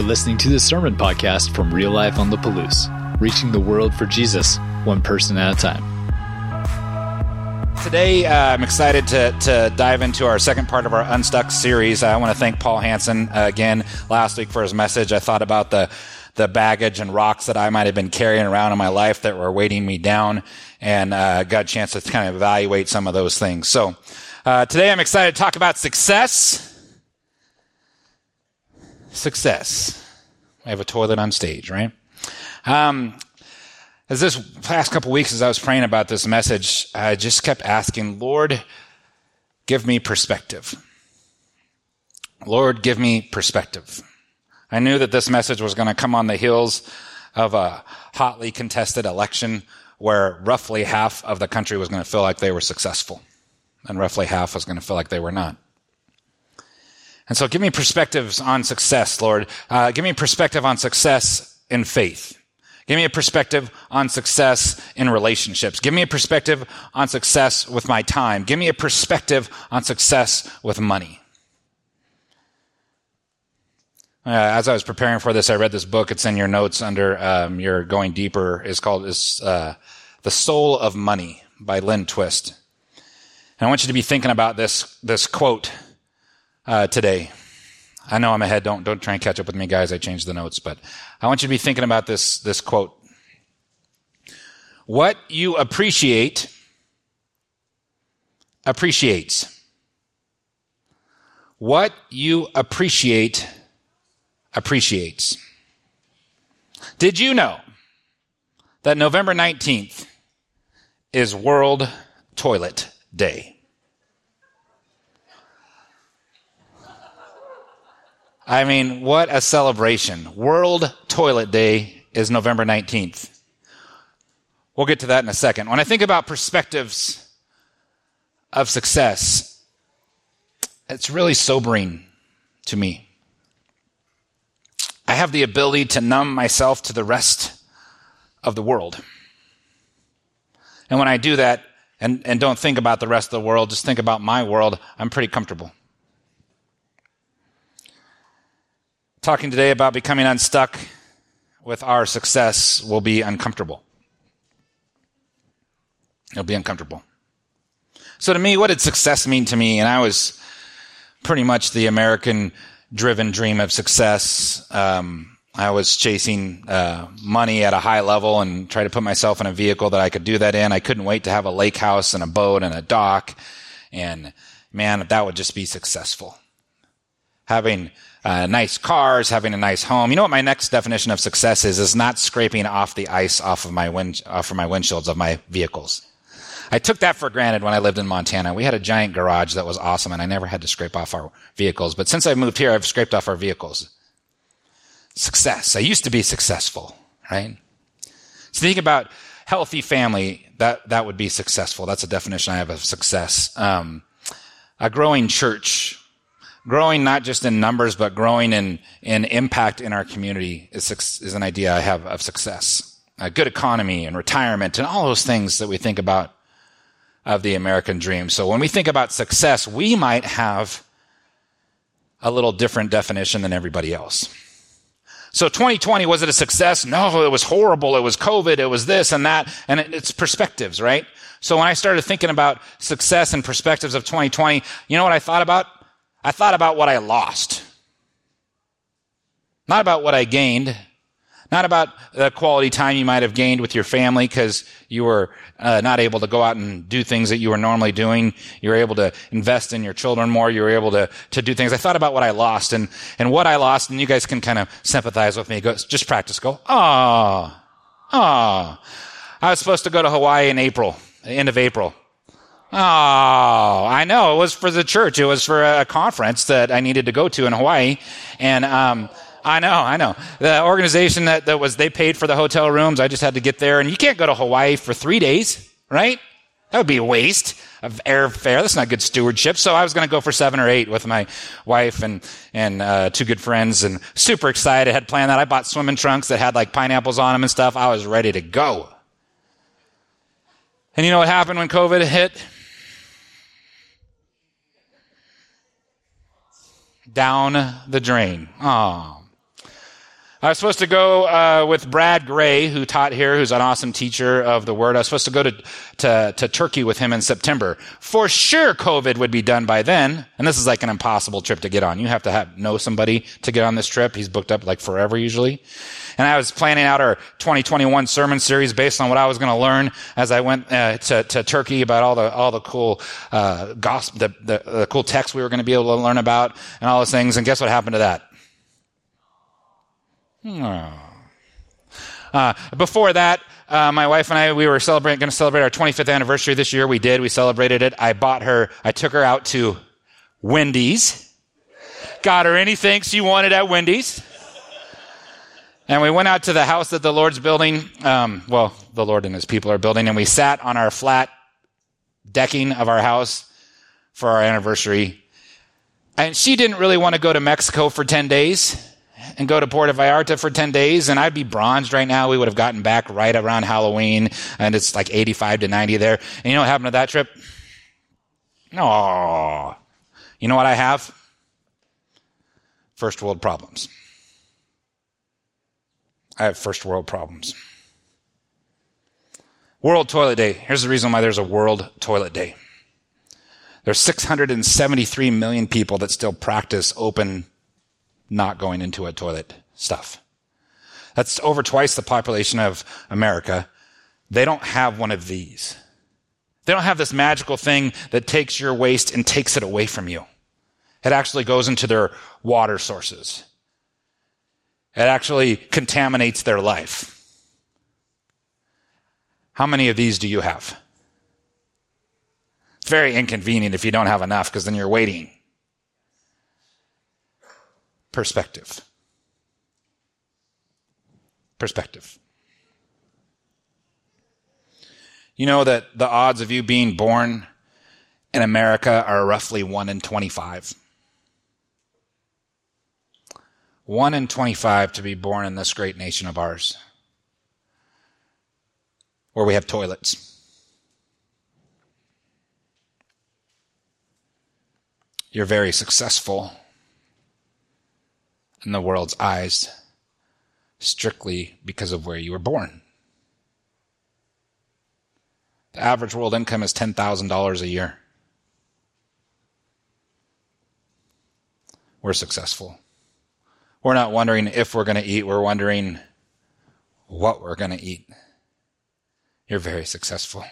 You're listening to the Sermon Podcast from Real Life on the Palouse, reaching the world for Jesus, one person at a time. Today, uh, I'm excited to, to dive into our second part of our Unstuck series. I want to thank Paul Hanson uh, again last week for his message. I thought about the the baggage and rocks that I might have been carrying around in my life that were weighting me down, and uh, got a chance to kind of evaluate some of those things. So uh, today, I'm excited to talk about success success. I have a toilet on stage, right? Um, as this past couple weeks, as I was praying about this message, I just kept asking, Lord, give me perspective. Lord, give me perspective. I knew that this message was going to come on the heels of a hotly contested election where roughly half of the country was going to feel like they were successful and roughly half was going to feel like they were not. And so give me perspectives on success, Lord. Uh, give me perspective on success in faith. Give me a perspective on success in relationships. Give me a perspective on success with my time. Give me a perspective on success with money. Uh, as I was preparing for this, I read this book. It's in your notes under um, your going deeper. It's called is uh, "The Soul of Money" by Lynn Twist. And I want you to be thinking about this this quote uh, today. I know I'm ahead. Don't don't try and catch up with me, guys. I changed the notes, but I want you to be thinking about this this quote. What you appreciate appreciates. What you appreciate appreciates. Did you know that November 19th is World Toilet Day? I mean, what a celebration. World Toilet Day is November 19th. We'll get to that in a second. When I think about perspectives of success, it's really sobering to me. I have the ability to numb myself to the rest of the world. And when I do that and, and don't think about the rest of the world, just think about my world, I'm pretty comfortable. Talking today about becoming unstuck with our success will be uncomfortable. It'll be uncomfortable. So to me, what did success mean to me? And I was pretty much the American driven dream of success. Um, I was chasing uh, money at a high level and tried to put myself in a vehicle that I could do that in. I couldn't wait to have a lake house and a boat and a dock. And man, that would just be successful. Having uh, nice cars, having a nice home. You know what my next definition of success is? Is not scraping off the ice off of my wind, off of my windshields of my vehicles. I took that for granted when I lived in Montana. We had a giant garage that was awesome and I never had to scrape off our vehicles. But since I moved here, I've scraped off our vehicles. Success. I used to be successful, right? So think about healthy family. That, that would be successful. That's a definition I have of success. Um, a growing church growing not just in numbers, but growing in, in impact in our community is, is an idea I have of success. A good economy and retirement and all those things that we think about of the American dream. So when we think about success, we might have a little different definition than everybody else. So 2020, was it a success? No, it was horrible. It was COVID. It was this and that. And it's perspectives, right? So when I started thinking about success and perspectives of 2020, you know what I thought about? I thought about what I lost. Not about what I gained. Not about the quality time you might have gained with your family because you were uh, not able to go out and do things that you were normally doing. You were able to invest in your children more. You were able to, to do things. I thought about what I lost and, and what I lost, and you guys can kind of sympathize with me. Go, just practice. Go, ah, ah. I was supposed to go to Hawaii in April, end of April. Oh, I know. It was for the church. It was for a conference that I needed to go to in Hawaii. And, um, I know, I know. The organization that, that was, they paid for the hotel rooms. I just had to get there. And you can't go to Hawaii for three days, right? That would be a waste of airfare. That's not good stewardship. So I was going to go for seven or eight with my wife and, and, uh, two good friends and super excited. I had planned that. I bought swimming trunks that had like pineapples on them and stuff. I was ready to go. And you know what happened when COVID hit? Down the drain. Oh. I was supposed to go uh, with Brad Gray, who taught here, who's an awesome teacher of the word. I was supposed to go to, to, to Turkey with him in September. For sure, COVID would be done by then. And this is like an impossible trip to get on. You have to have, know somebody to get on this trip. He's booked up like forever usually. And I was planning out our 2021 sermon series based on what I was going to learn as I went uh, to, to Turkey about all the all the cool uh, gospel, the, the, the cool texts we were going to be able to learn about, and all those things. And guess what happened to that? Oh. Uh, before that, uh, my wife and I, we were going to celebrate our 25th anniversary this year. We did. We celebrated it. I bought her, I took her out to Wendy's. Got her anything she wanted at Wendy's. And we went out to the house that the Lord's building. Um, well, the Lord and his people are building. And we sat on our flat decking of our house for our anniversary. And she didn't really want to go to Mexico for 10 days and go to Puerto Vallarta for 10 days and I'd be bronzed right now. We would have gotten back right around Halloween and it's like 85 to 90 there. And you know what happened to that trip? No. You know what I have? First world problems. I have first world problems. World Toilet Day. Here's the reason why there's a World Toilet Day. There's 673 million people that still practice open not going into a toilet stuff. That's over twice the population of America. They don't have one of these. They don't have this magical thing that takes your waste and takes it away from you. It actually goes into their water sources. It actually contaminates their life. How many of these do you have? It's very inconvenient if you don't have enough because then you're waiting perspective. Perspective. You know that the odds of you being born in America are roughly 1 in 25. 1 in 25 to be born in this great nation of ours, where we have toilets. You're very successful in the world's eyes strictly because of where you were born. The average world income is $10,000 a year. We're successful. We're not wondering if we're going to eat, we're wondering what we're going to eat. You're very successful.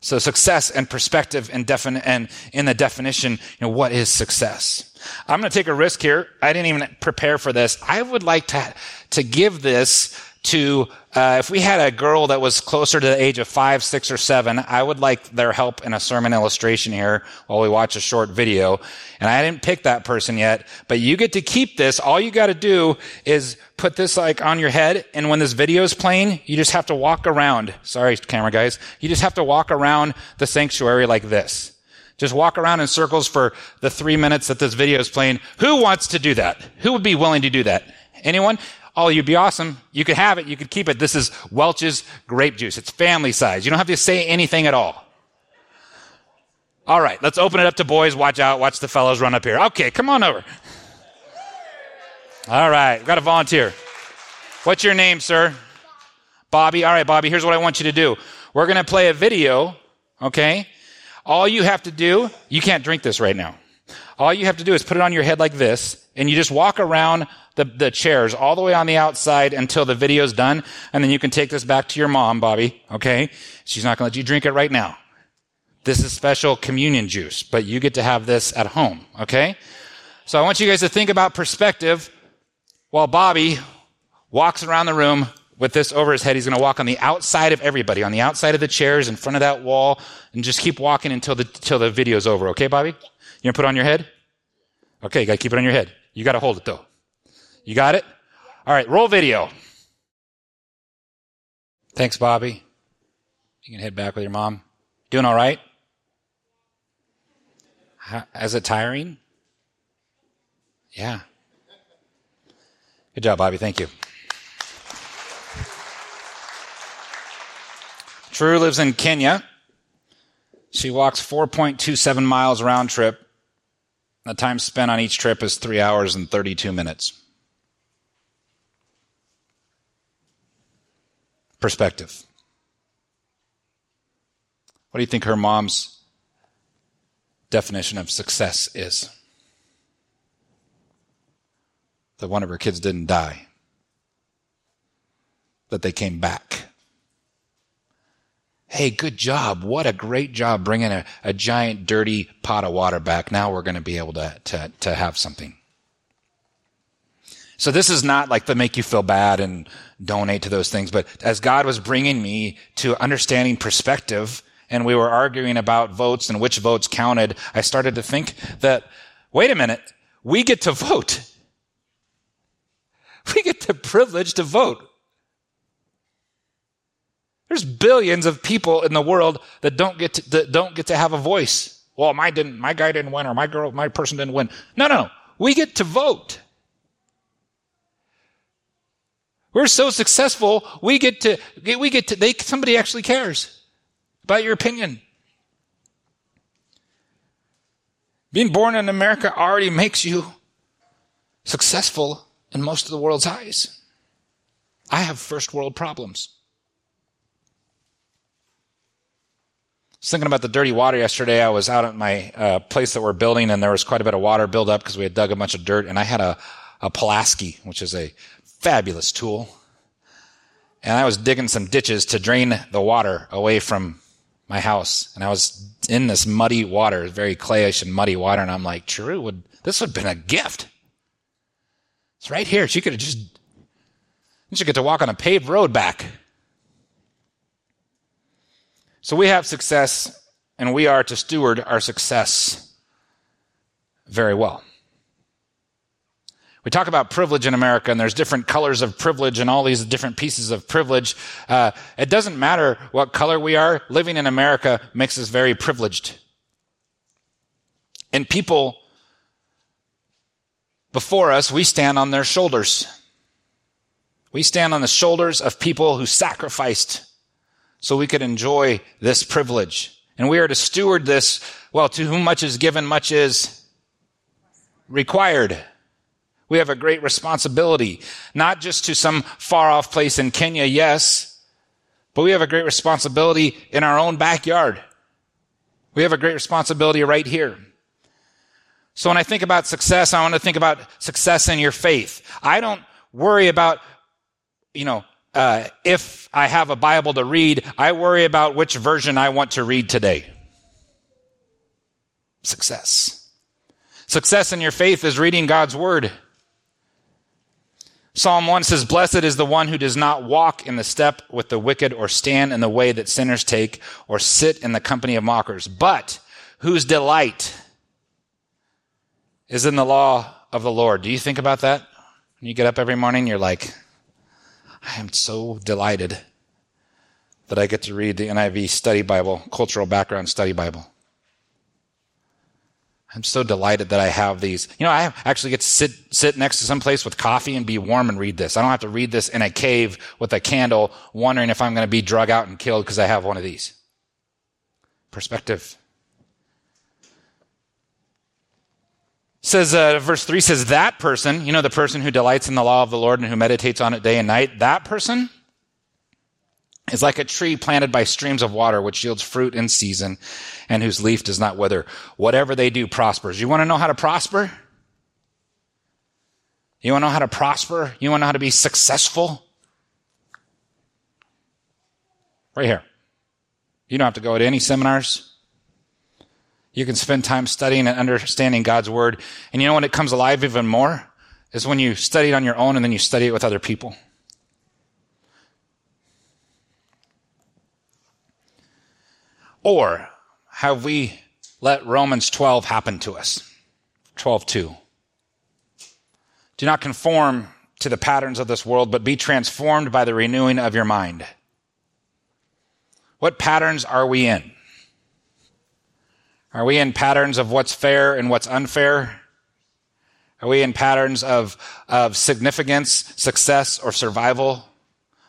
So success and perspective and, and in the definition, you know, what is success? I'm going to take a risk here. I didn't even prepare for this. I would like to, to give this to, uh, if we had a girl that was closer to the age of five, six, or seven, I would like their help in a sermon illustration here while we watch a short video. And I didn't pick that person yet, but you get to keep this. All you got to do is put this like on your head. And when this video is playing, you just have to walk around. Sorry, camera guys. You just have to walk around the sanctuary like this. Just walk around in circles for the three minutes that this video is playing. Who wants to do that? Who would be willing to do that? Anyone? Oh, you'd be awesome. You could have it. You could keep it. This is Welch's grape juice. It's family size. You don't have to say anything at all. All right, let's open it up to boys. Watch out. Watch the fellows run up here. Okay, come on over. All right, got a volunteer. What's your name, sir? Bobby. All right, Bobby, here's what I want you to do. We're going to play a video, okay? All you have to do, you can't drink this right now. All you have to do is put it on your head like this, and you just walk around the, the chairs all the way on the outside until the video's done, and then you can take this back to your mom, Bobby, okay? She's not gonna let you drink it right now. This is special communion juice, but you get to have this at home, okay? So I want you guys to think about perspective while Bobby walks around the room with this over his head. He's going to walk on the outside of everybody, on the outside of the chairs, in front of that wall, and just keep walking until the, until the video's over. Okay, Bobby? You to put it on your head? Okay, you got to keep it on your head. You got to hold it though. You got it? All right, roll video. Thanks, Bobby. You can head back with your mom. Doing all right? How, is it tiring? Yeah. Good job, Bobby. Thank you. True lives in Kenya. She walks 4.27 miles round trip. The time spent on each trip is three hours and 32 minutes. Perspective. What do you think her mom's definition of success is? That one of her kids didn't die, that they came back. Hey, good job. What a great job bringing a, a giant dirty pot of water back. Now we're going to be able to, to, to have something. So this is not like to make you feel bad and donate to those things, but as God was bringing me to understanding perspective and we were arguing about votes and which votes counted, I started to think that, wait a minute, we get to vote. We get the privilege to vote. There's billions of people in the world that don't get to, that don't get to have a voice. Well, my didn't, my guy didn't win, or my girl, my person didn't win. No, no, no. We get to vote. We're so successful, we get to, we get to, they, somebody actually cares about your opinion. Being born in America already makes you successful in most of the world's eyes. I have first world problems. Was thinking about the dirty water yesterday. I was out at my uh, place that we're building, and there was quite a bit of water built up because we had dug a bunch of dirt. And I had a, a Pulaski, which is a fabulous tool. And I was digging some ditches to drain the water away from my house. And I was in this muddy water, very clayish and muddy water. And I'm like, True, would this would have been a gift. It's right here. She could have just, she get to walk on a paved road back. So we have success, and we are to steward our success very well. We talk about privilege in America, and there's different colors of privilege and all these different pieces of privilege. Uh, it doesn't matter what color we are. Living in America makes us very privileged. And people before us, we stand on their shoulders. We stand on the shoulders of people who sacrificed so we could enjoy this privilege. And we are to steward this. Well, to whom much is given, much is required. We have a great responsibility, not just to some far off place in Kenya, yes, but we have a great responsibility in our own backyard. We have a great responsibility right here. So when I think about success, I want to think about success in your faith. I don't worry about, you know, uh, if I have a Bible to read, I worry about which version I want to read today. Success. Success in your faith is reading God's word. Psalm 1 says, Blessed is the one who does not walk in the step with the wicked or stand in the way that sinners take or sit in the company of mockers, but whose delight is in the law of the Lord. Do you think about that? When you get up every morning, you're like, I am so delighted that I get to read the NIV study Bible, cultural background study Bible. I'm so delighted that I have these. You know, I actually get to sit, sit next to some place with coffee and be warm and read this. I don't have to read this in a cave with a candle, wondering if I'm going to be drug out and killed because I have one of these. Perspective. Says uh, verse 3 says that person you know the person who delights in the law of the lord and who meditates on it day and night that person is like a tree planted by streams of water which yields fruit in season and whose leaf does not wither. Whatever they do prospers. You want to know how to prosper? You want to know how to prosper? You want to know how to be successful? Right here. You don't have to go to any seminars you can spend time studying and understanding God's word. And you know when it comes alive even more? Is when you study it on your own and then you study it with other people. Or have we let Romans 12 happen to us? 12:2. Do not conform to the patterns of this world, but be transformed by the renewing of your mind. What patterns are we in? Are we in patterns of what's fair and what's unfair? Are we in patterns of, of significance, success, or survival?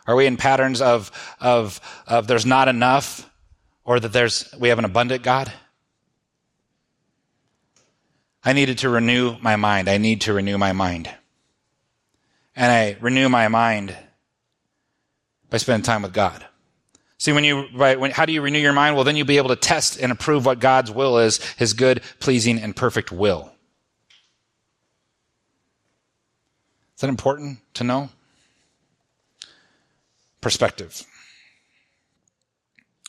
Are we in patterns of, of, of there's not enough or that there's, we have an abundant God? I needed to renew my mind. I need to renew my mind. And I renew my mind By spending time with God. See, when you, right, when, how do you renew your mind? Well, then you'll be able to test and approve what God's will is, His good, pleasing, and perfect will. Is that important to know? Perspective.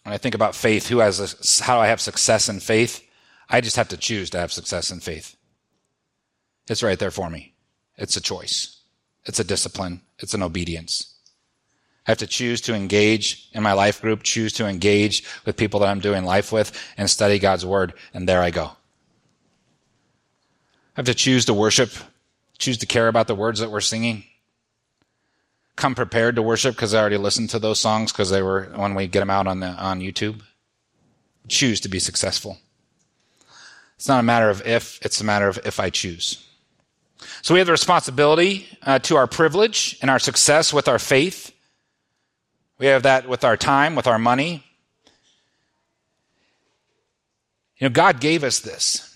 When I think about faith, who has a, how do I have success in faith? I just have to choose to have success in faith. It's right there for me. It's a choice. It's a discipline. It's an obedience. I have to choose to engage in my life group, choose to engage with people that I'm doing life with and study God's word. And there I go. I have to choose to worship, choose to care about the words that we're singing. Come prepared to worship because I already listened to those songs because they were when we get them out on the, on YouTube. Choose to be successful. It's not a matter of if, it's a matter of if I choose. So we have the responsibility uh, to our privilege and our success with our faith. We have that with our time, with our money. You know, God gave us this.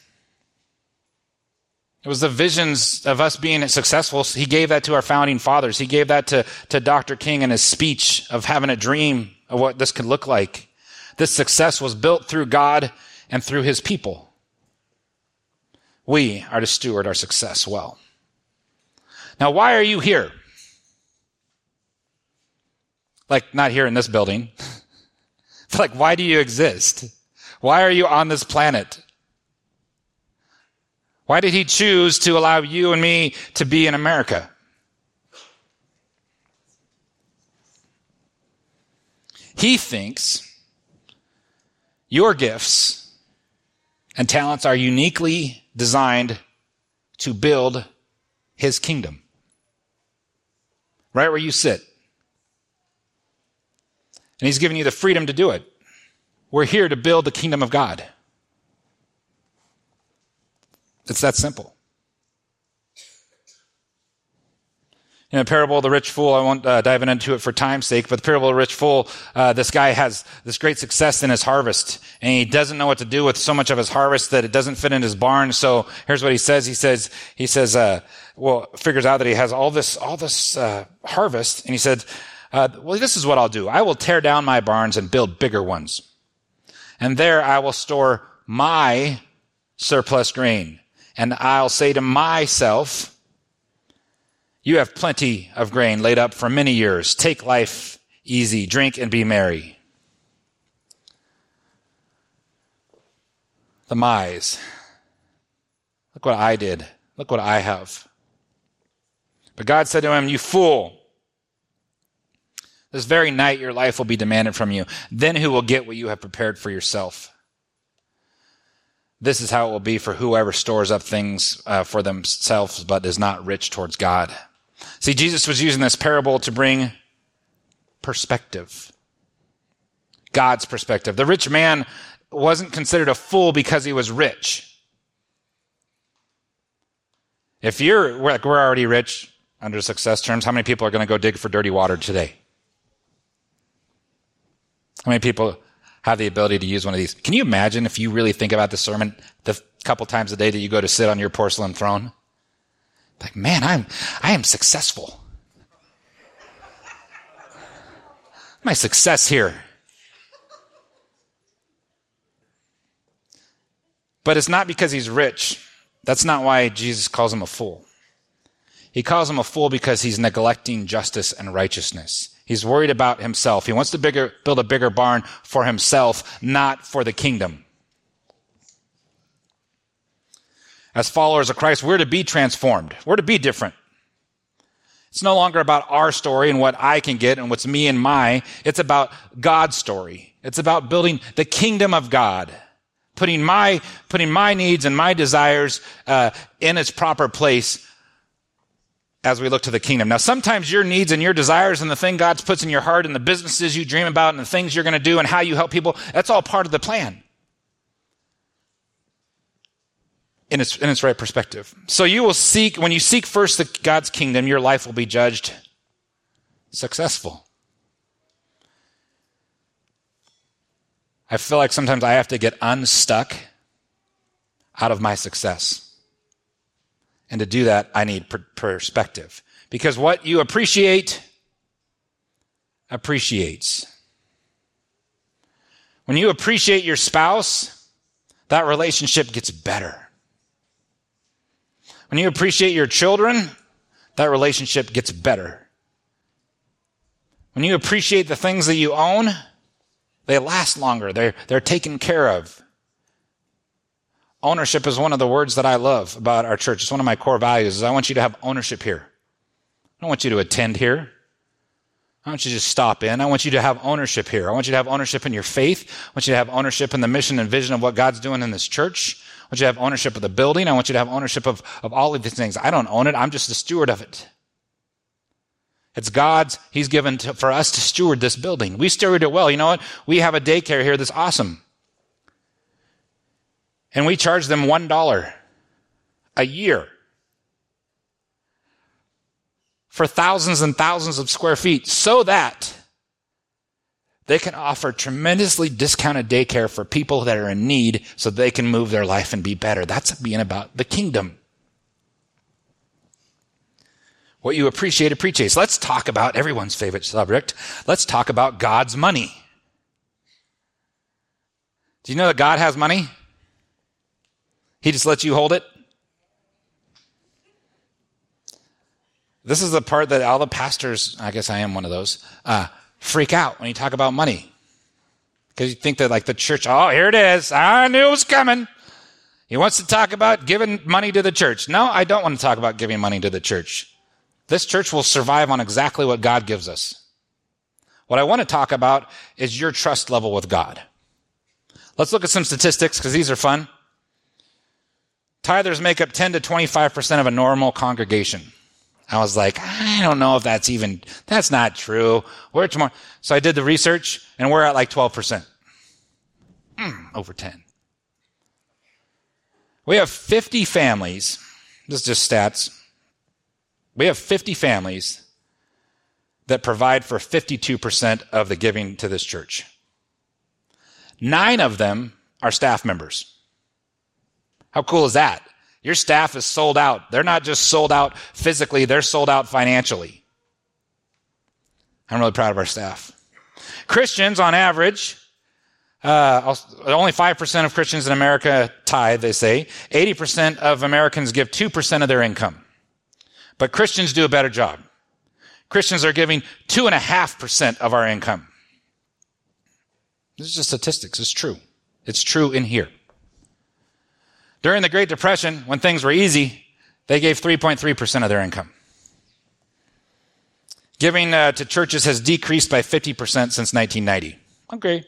It was the visions of us being successful. He gave that to our founding fathers. He gave that to, to Dr. King in his speech of having a dream of what this could look like. This success was built through God and through his people. We are to steward our success well. Now, why are you here? Like, not here in this building. like, why do you exist? Why are you on this planet? Why did he choose to allow you and me to be in America? He thinks your gifts and talents are uniquely designed to build his kingdom right where you sit. And He's given you the freedom to do it. We're here to build the kingdom of God. It's that simple. In the parable of the rich fool, I won't uh, dive into it for time's sake, but the parable of the rich fool, uh, this guy has this great success in his harvest, and he doesn't know what to do with so much of his harvest that it doesn't fit in his barn. So here's what he says: He says, he says, uh, well, figures out that he has all this, all this uh, harvest, and he said, uh, "Well, this is what I'll do. I will tear down my barns and build bigger ones, and there I will store my surplus grain, and I'll say to myself." You have plenty of grain laid up for many years. Take life easy, drink and be merry. The mise. Look what I did. Look what I have. But God said to him, You fool. This very night your life will be demanded from you. Then who will get what you have prepared for yourself? This is how it will be for whoever stores up things uh, for themselves but is not rich towards God. See, Jesus was using this parable to bring perspective. God's perspective. The rich man wasn't considered a fool because he was rich. If you're like we're already rich under success terms, how many people are going to go dig for dirty water today? How many people have the ability to use one of these? Can you imagine if you really think about the sermon the couple times a day that you go to sit on your porcelain throne? Like, man, I'm, I am successful. My success here. But it's not because he's rich. That's not why Jesus calls him a fool. He calls him a fool because he's neglecting justice and righteousness. He's worried about himself. He wants to bigger, build a bigger barn for himself, not for the kingdom. as followers of Christ, we're to be transformed. We're to be different. It's no longer about our story and what I can get and what's me and my. It's about God's story. It's about building the kingdom of God, putting my putting my needs and my desires uh, in its proper place as we look to the kingdom. Now, sometimes your needs and your desires and the thing God puts in your heart and the businesses you dream about and the things you're going to do and how you help people, that's all part of the plan. in its, in its right perspective. So you will seek, when you seek first the, God's kingdom, your life will be judged successful. I feel like sometimes I have to get unstuck out of my success. And to do that, I need per- perspective. Because what you appreciate appreciates. When you appreciate your spouse, that relationship gets better. When you appreciate your children, that relationship gets better. When you appreciate the things that you own, they last longer. They're, they're taken care of. Ownership is one of the words that I love about our church. It's one of my core values is I want you to have ownership here. I don't want you to attend here. I want you to just stop in. I want you to have ownership here. I want you to have ownership in your faith. I want you to have ownership in the mission and vision of what God's doing in this church. I want you to have ownership of the building. I want you to have ownership of, of all of these things. I don't own it. I'm just a steward of it. It's God's. He's given to, for us to steward this building. We steward it well. You know what? We have a daycare here that's awesome. And we charge them $1 a year for thousands and thousands of square feet so that they can offer tremendously discounted daycare for people that are in need so they can move their life and be better. That's being about the kingdom. What you appreciate appreciates. Let's talk about everyone's favorite subject. Let's talk about God's money. Do you know that God has money? He just lets you hold it? This is the part that all the pastors, I guess I am one of those, uh, freak out when you talk about money. Because you think that, like, the church, oh, here it is. I knew it was coming. He wants to talk about giving money to the church. No, I don't want to talk about giving money to the church. This church will survive on exactly what God gives us. What I want to talk about is your trust level with God. Let's look at some statistics because these are fun. Tithers make up 10 to 25% of a normal congregation. I was like, I don't know if that's even, that's not true. We're tomorrow. So I did the research and we're at like 12%. Mm, over 10. We have 50 families. This is just stats. We have 50 families that provide for 52% of the giving to this church. Nine of them are staff members. How cool is that? Your staff is sold out. They're not just sold out physically, they're sold out financially. I'm really proud of our staff. Christians, on average, uh, only 5% of Christians in America tithe, they say. 80% of Americans give 2% of their income. But Christians do a better job. Christians are giving 2.5% of our income. This is just statistics. It's true. It's true in here. During the Great Depression, when things were easy, they gave 3.3% of their income. Giving uh, to churches has decreased by 50% since 1990. Okay.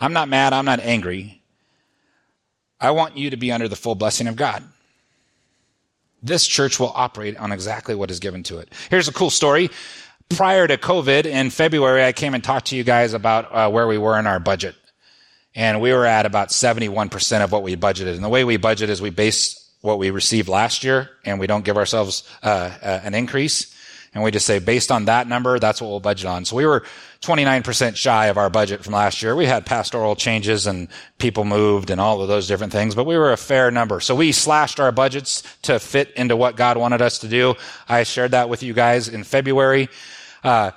I'm not mad. I'm not angry. I want you to be under the full blessing of God. This church will operate on exactly what is given to it. Here's a cool story. Prior to COVID, in February, I came and talked to you guys about uh, where we were in our budget and we were at about 71% of what we budgeted. And the way we budget is we base what we received last year and we don't give ourselves uh, uh, an increase. And we just say, based on that number, that's what we'll budget on. So we were 29% shy of our budget from last year. We had pastoral changes and people moved and all of those different things, but we were a fair number. So we slashed our budgets to fit into what God wanted us to do. I shared that with you guys in February. Uh,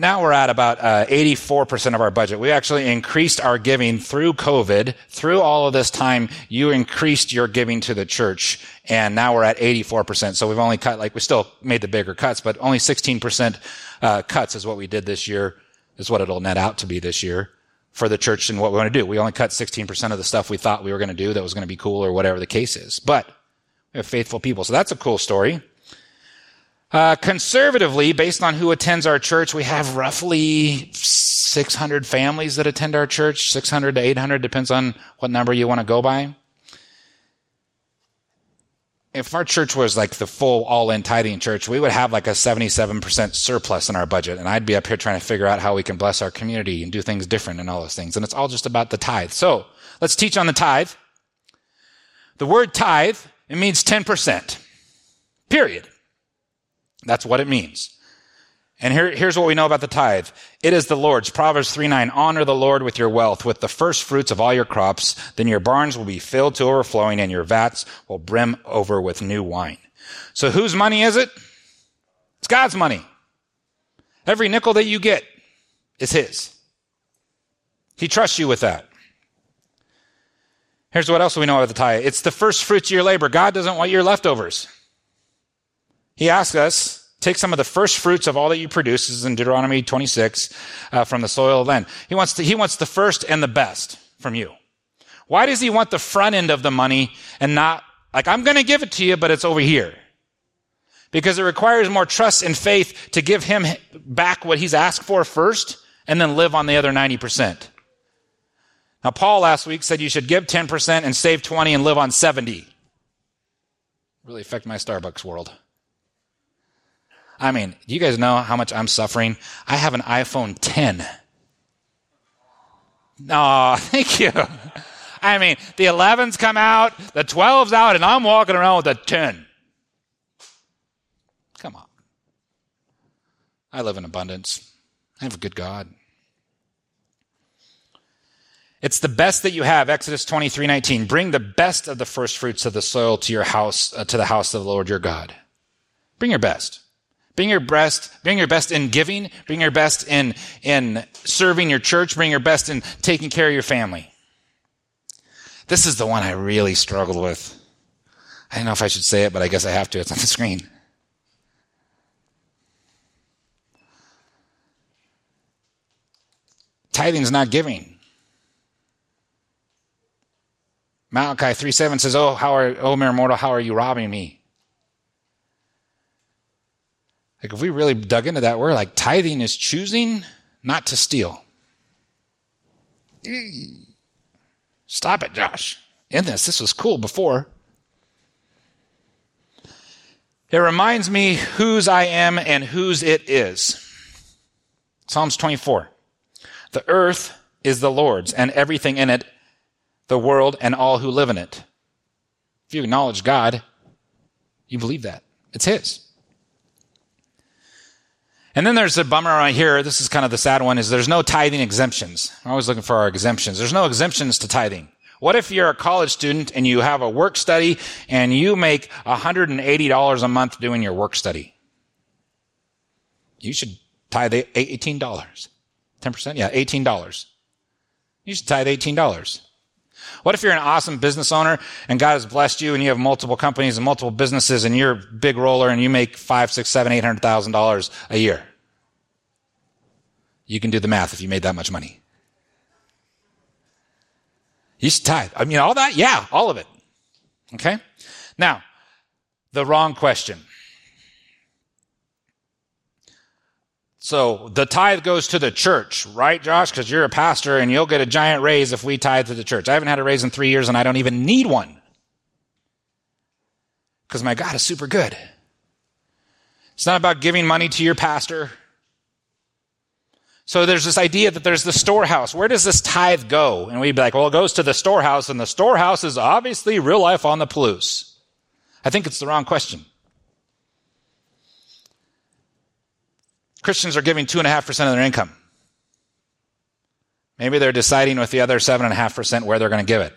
now we're at about uh, 84% of our budget. We actually increased our giving through COVID. Through all of this time, you increased your giving to the church, and now we're at 84%. So we've only cut, like, we still made the bigger cuts, but only 16% uh, cuts is what we did this year, is what it'll net out to be this year for the church and what we want to do. We only cut 16% of the stuff we thought we were going to do that was going to be cool or whatever the case is. But we have faithful people. So that's a cool story. Uh, conservatively, based on who attends our church, we have roughly 600 families that attend our church. 600 to 800 depends on what number you want to go by. If our church was like the full all-in tithing church, we would have like a 77% surplus in our budget. And I'd be up here trying to figure out how we can bless our community and do things different and all those things. And it's all just about the tithe. So let's teach on the tithe. The word tithe, it means 10%. Period. That's what it means. And here, here's what we know about the tithe. It is the Lord's. Proverbs 3 9. Honor the Lord with your wealth, with the first fruits of all your crops. Then your barns will be filled to overflowing and your vats will brim over with new wine. So whose money is it? It's God's money. Every nickel that you get is His. He trusts you with that. Here's what else we know about the tithe it's the first fruits of your labor. God doesn't want your leftovers. He asks us, take some of the first fruits of all that you produce, this is in Deuteronomy 26, uh, from the soil of land. He wants, to, he wants the first and the best from you. Why does he want the front end of the money and not, like, I'm going to give it to you, but it's over here? Because it requires more trust and faith to give him back what he's asked for first and then live on the other 90%. Now, Paul last week said you should give 10% and save 20 and live on 70. Really affect my Starbucks world. I mean, do you guys know how much I'm suffering? I have an iPhone 10. Oh, thank you. I mean, the 11's come out, the 12's out, and I'm walking around with a 10. Come on. I live in abundance. I have a good God. It's the best that you have. Exodus 23, 19. Bring the best of the first fruits of the soil to your house, uh, to the house of the Lord your God. Bring your best. Bring your best, bring your best in giving, bring your best in, in serving your church, bring your best in taking care of your family. This is the one I really struggled with. I don't know if I should say it, but I guess I have to. It's on the screen. Tithing is not giving. Malachi 3 7 says, Oh, how are, oh, mere mortal, how are you robbing me? Like, if we really dug into that word, like tithing is choosing not to steal. Stop it, Josh. In this, this was cool before. It reminds me whose I am and whose it is. Psalms 24. The earth is the Lord's and everything in it, the world and all who live in it. If you acknowledge God, you believe that. It's His. And then there's a bummer right here. This is kind of the sad one is there's no tithing exemptions. I'm always looking for our exemptions. There's no exemptions to tithing. What if you're a college student and you have a work study and you make $180 a month doing your work study? You should tithe $18. 10%? Yeah, $18. You should tithe $18. What if you're an awesome business owner and God has blessed you and you have multiple companies and multiple businesses and you're a big roller and you make five, six, seven, eight hundred thousand dollars a year? You can do the math if you made that much money. You should tithe. I mean, all that? Yeah, all of it. Okay? Now, the wrong question. So the tithe goes to the church, right, Josh? Because you're a pastor and you'll get a giant raise if we tithe to the church. I haven't had a raise in three years and I don't even need one. Because my God is super good. It's not about giving money to your pastor. So there's this idea that there's the storehouse. Where does this tithe go? And we'd be like, well, it goes to the storehouse, and the storehouse is obviously real life on the Palouse. I think it's the wrong question. Christians are giving 2.5% of their income. Maybe they're deciding with the other 7.5% where they're going to give it.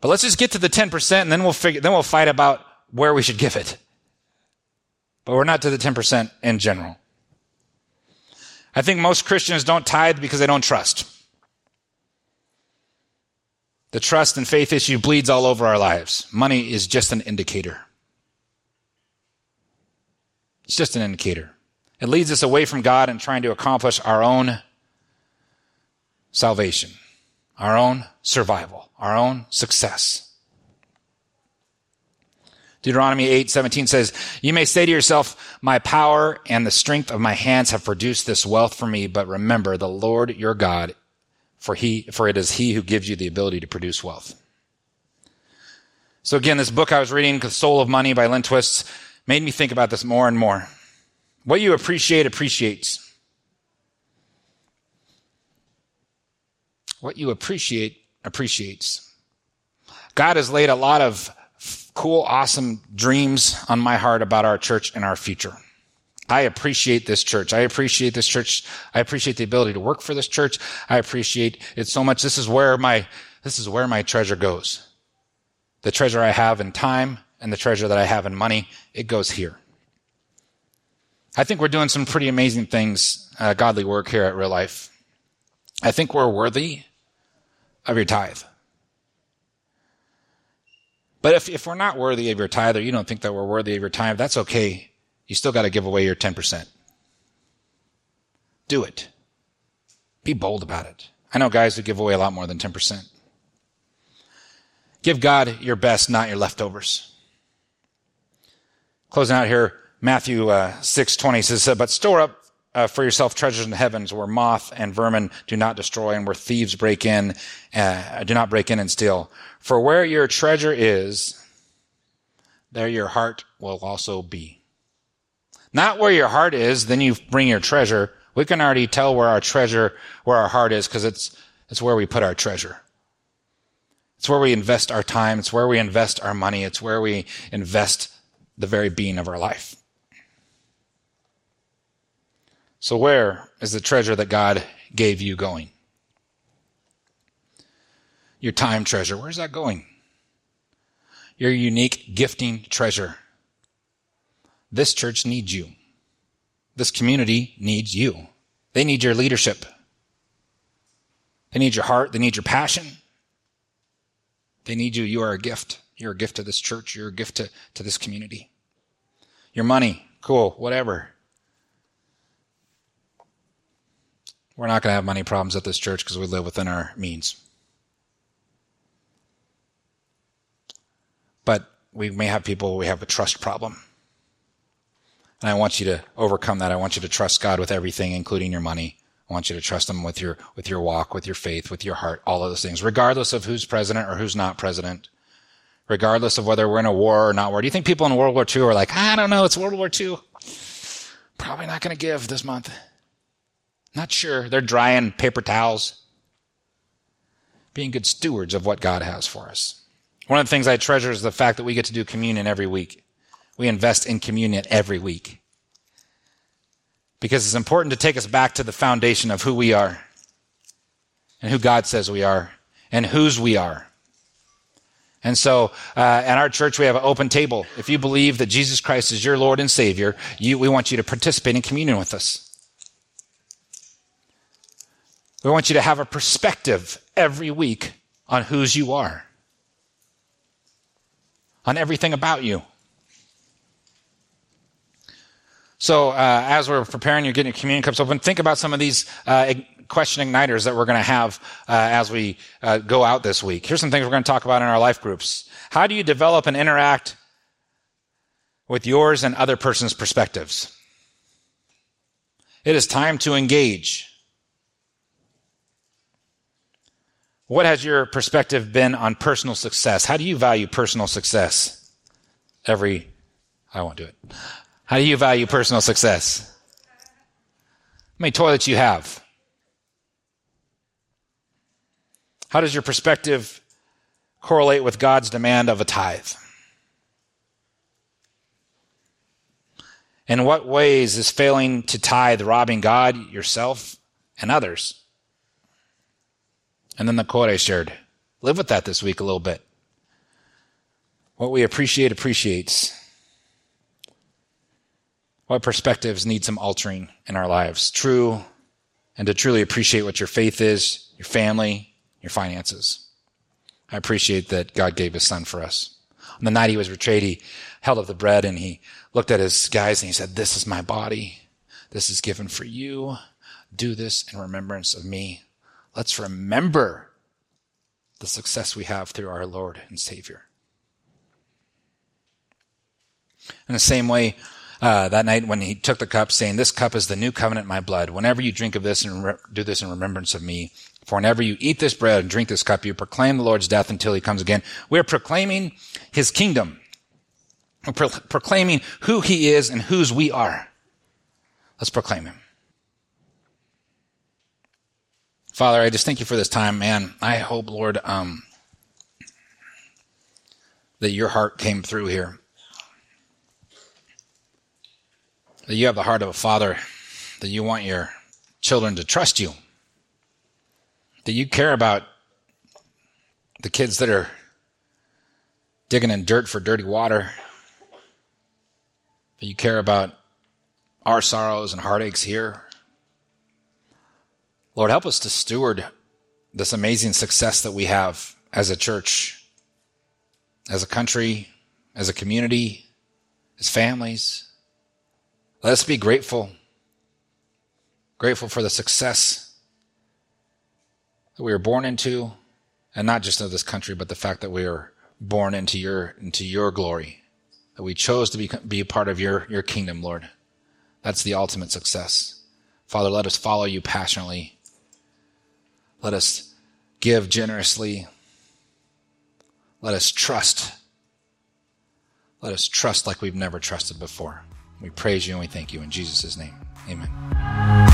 But let's just get to the 10% and then we'll figure, then we'll fight about where we should give it. But we're not to the 10% in general. I think most Christians don't tithe because they don't trust. The trust and faith issue bleeds all over our lives. Money is just an indicator. It's just an indicator. It leads us away from God and trying to accomplish our own salvation, our own survival, our own success. Deuteronomy 8, 17 says, You may say to yourself, My power and the strength of my hands have produced this wealth for me, but remember the Lord your God, for he, for it is he who gives you the ability to produce wealth. So again, this book I was reading, The Soul of Money by Lynn Twist, made me think about this more and more. What you appreciate appreciates. What you appreciate appreciates. God has laid a lot of cool, awesome dreams on my heart about our church and our future. I appreciate this church. I appreciate this church. I appreciate the ability to work for this church. I appreciate it so much. This is where my, this is where my treasure goes. The treasure I have in time and the treasure that I have in money, it goes here. I think we're doing some pretty amazing things, uh, godly work here at Real Life. I think we're worthy of your tithe. But if, if we're not worthy of your tithe or you don't think that we're worthy of your tithe, that's okay. You still got to give away your 10%. Do it. Be bold about it. I know guys who give away a lot more than 10%. Give God your best, not your leftovers. Closing out here, Matthew uh, 6.20 says, But store up uh, for yourself treasures in the heavens where moth and vermin do not destroy and where thieves break in, uh, do not break in and steal. For where your treasure is, there your heart will also be. Not where your heart is, then you bring your treasure. We can already tell where our treasure, where our heart is, because it's, it's where we put our treasure. It's where we invest our time. It's where we invest our money. It's where we invest the very being of our life. So, where is the treasure that God gave you going? Your time treasure, where's that going? Your unique gifting treasure. This church needs you. This community needs you. They need your leadership. They need your heart. They need your passion. They need you. You are a gift. You're a gift to this church. You're a gift to, to this community. Your money, cool, whatever. We're not going to have money problems at this church because we live within our means. But we may have people, we have a trust problem. And I want you to overcome that. I want you to trust God with everything, including your money. I want you to trust Him with your, with your walk, with your faith, with your heart, all of those things, regardless of who's president or who's not president, regardless of whether we're in a war or not war. Do you think people in World War II are like, I don't know, it's World War II. Probably not going to give this month. Not sure. They're drying paper towels. Being good stewards of what God has for us. One of the things I treasure is the fact that we get to do communion every week. We invest in communion every week. Because it's important to take us back to the foundation of who we are and who God says we are and whose we are. And so, uh, at our church, we have an open table. If you believe that Jesus Christ is your Lord and Savior, you, we want you to participate in communion with us. We want you to have a perspective every week on whose you are, on everything about you. So, uh, as we're preparing, you're getting your communion cups open, think about some of these uh, question igniters that we're going to have uh, as we uh, go out this week. Here's some things we're going to talk about in our life groups. How do you develop and interact with yours and other person's perspectives? It is time to engage. What has your perspective been on personal success? How do you value personal success? Every, I won't do it. How do you value personal success? How many toilets you have? How does your perspective correlate with God's demand of a tithe? In what ways is failing to tithe robbing God, yourself, and others? And then the quote I shared. Live with that this week a little bit. What we appreciate appreciates. What perspectives need some altering in our lives? True, and to truly appreciate what your faith is, your family, your finances. I appreciate that God gave his son for us. On the night he was betrayed, he held up the bread and he looked at his guys and he said, This is my body. This is given for you. Do this in remembrance of me. Let's remember the success we have through our Lord and Savior. In the same way, uh, that night when he took the cup, saying, "This cup is the new covenant in my blood. Whenever you drink of this and re- do this in remembrance of me, for whenever you eat this bread and drink this cup, you proclaim the Lord's death until he comes again." We're proclaiming his kingdom. We're pro- proclaiming who he is and whose we are. Let's proclaim him. Father, I just thank you for this time, man. I hope, Lord, um, that your heart came through here. That you have the heart of a father, that you want your children to trust you, that you care about the kids that are digging in dirt for dirty water, that you care about our sorrows and heartaches here. Lord, help us to steward this amazing success that we have as a church, as a country, as a community, as families. Let us be grateful, grateful for the success that we were born into, and not just of this country, but the fact that we are born into your into your glory, that we chose to be be a part of your your kingdom, Lord. That's the ultimate success. Father, let us follow you passionately. Let us give generously. Let us trust. Let us trust like we've never trusted before. We praise you and we thank you in Jesus' name. Amen.